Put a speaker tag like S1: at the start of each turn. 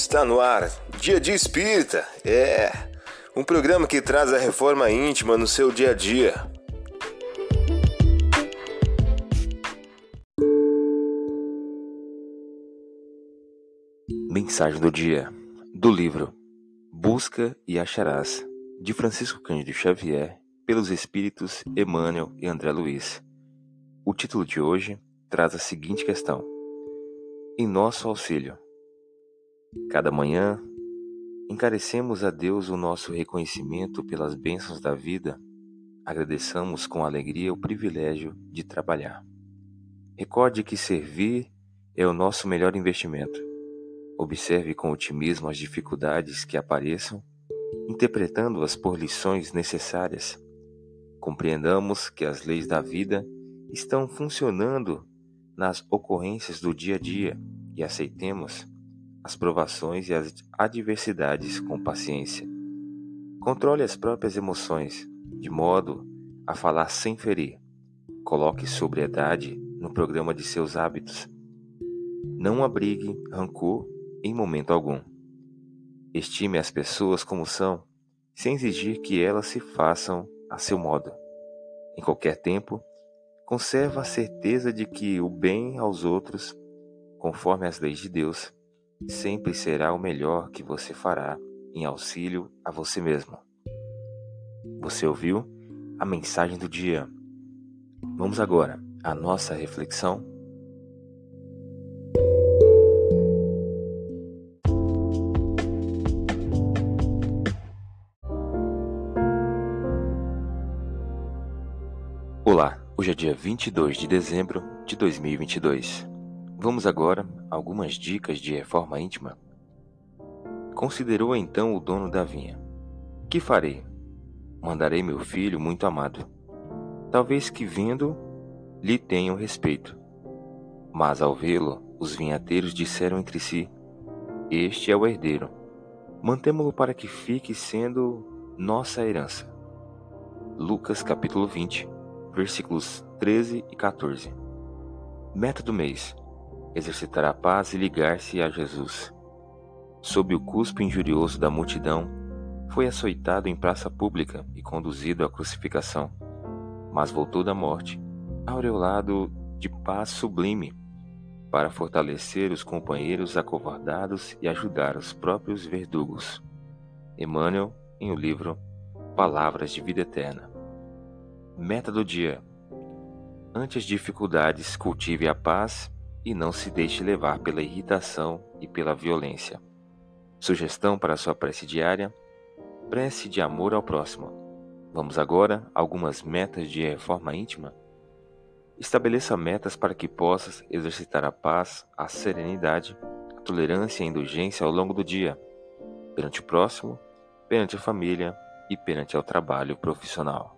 S1: Está no ar, Dia de Espírita. É um programa que traz a reforma íntima no seu dia a dia.
S2: Mensagem do dia do livro Busca e Acharás, de Francisco Cândido Xavier, pelos espíritos Emmanuel e André Luiz. O título de hoje traz a seguinte questão: Em nosso auxílio. Cada manhã, encarecemos a Deus o nosso reconhecimento pelas bênçãos da vida, agradeçamos com alegria o privilégio de trabalhar. Recorde que servir é o nosso melhor investimento. Observe com otimismo as dificuldades que apareçam, interpretando-as por lições necessárias. Compreendamos que as leis da vida estão funcionando nas ocorrências do dia a dia e aceitemos as provações e as adversidades com paciência. Controle as próprias emoções, de modo a falar sem ferir. Coloque sobriedade no programa de seus hábitos. Não abrigue rancor em momento algum. Estime as pessoas como são, sem exigir que elas se façam a seu modo. Em qualquer tempo, conserva a certeza de que o bem aos outros, conforme as leis de Deus, sempre será o melhor que você fará em auxílio a você mesmo. Você ouviu a mensagem do dia? Vamos agora à nossa reflexão. Olá, hoje é dia 22 de dezembro de 2022. Vamos agora a algumas dicas de reforma íntima. Considerou então o dono da vinha: Que farei? Mandarei meu filho muito amado. Talvez que vendo lhe tenham respeito. Mas ao vê-lo, os vinhateiros disseram entre si: Este é o herdeiro. Mantemo-lo para que fique sendo nossa herança. Lucas capítulo 20, versículos 13 e 14. Meta do mês: exercitar a paz e ligar-se a Jesus. Sob o cuspo injurioso da multidão, foi açoitado em praça pública e conduzido à crucificação, mas voltou da morte, aureolado de paz sublime, para fortalecer os companheiros acovardados e ajudar os próprios verdugos. Emmanuel, em o livro Palavras de Vida Eterna. Meta do dia: Ante as dificuldades, cultive a paz e não se deixe levar pela irritação e pela violência. Sugestão para sua prece diária: prece de amor ao próximo. Vamos agora a algumas metas de reforma íntima. Estabeleça metas para que possas exercitar a paz, a serenidade, a tolerância e a indulgência ao longo do dia, perante o próximo, perante a família e perante o trabalho profissional.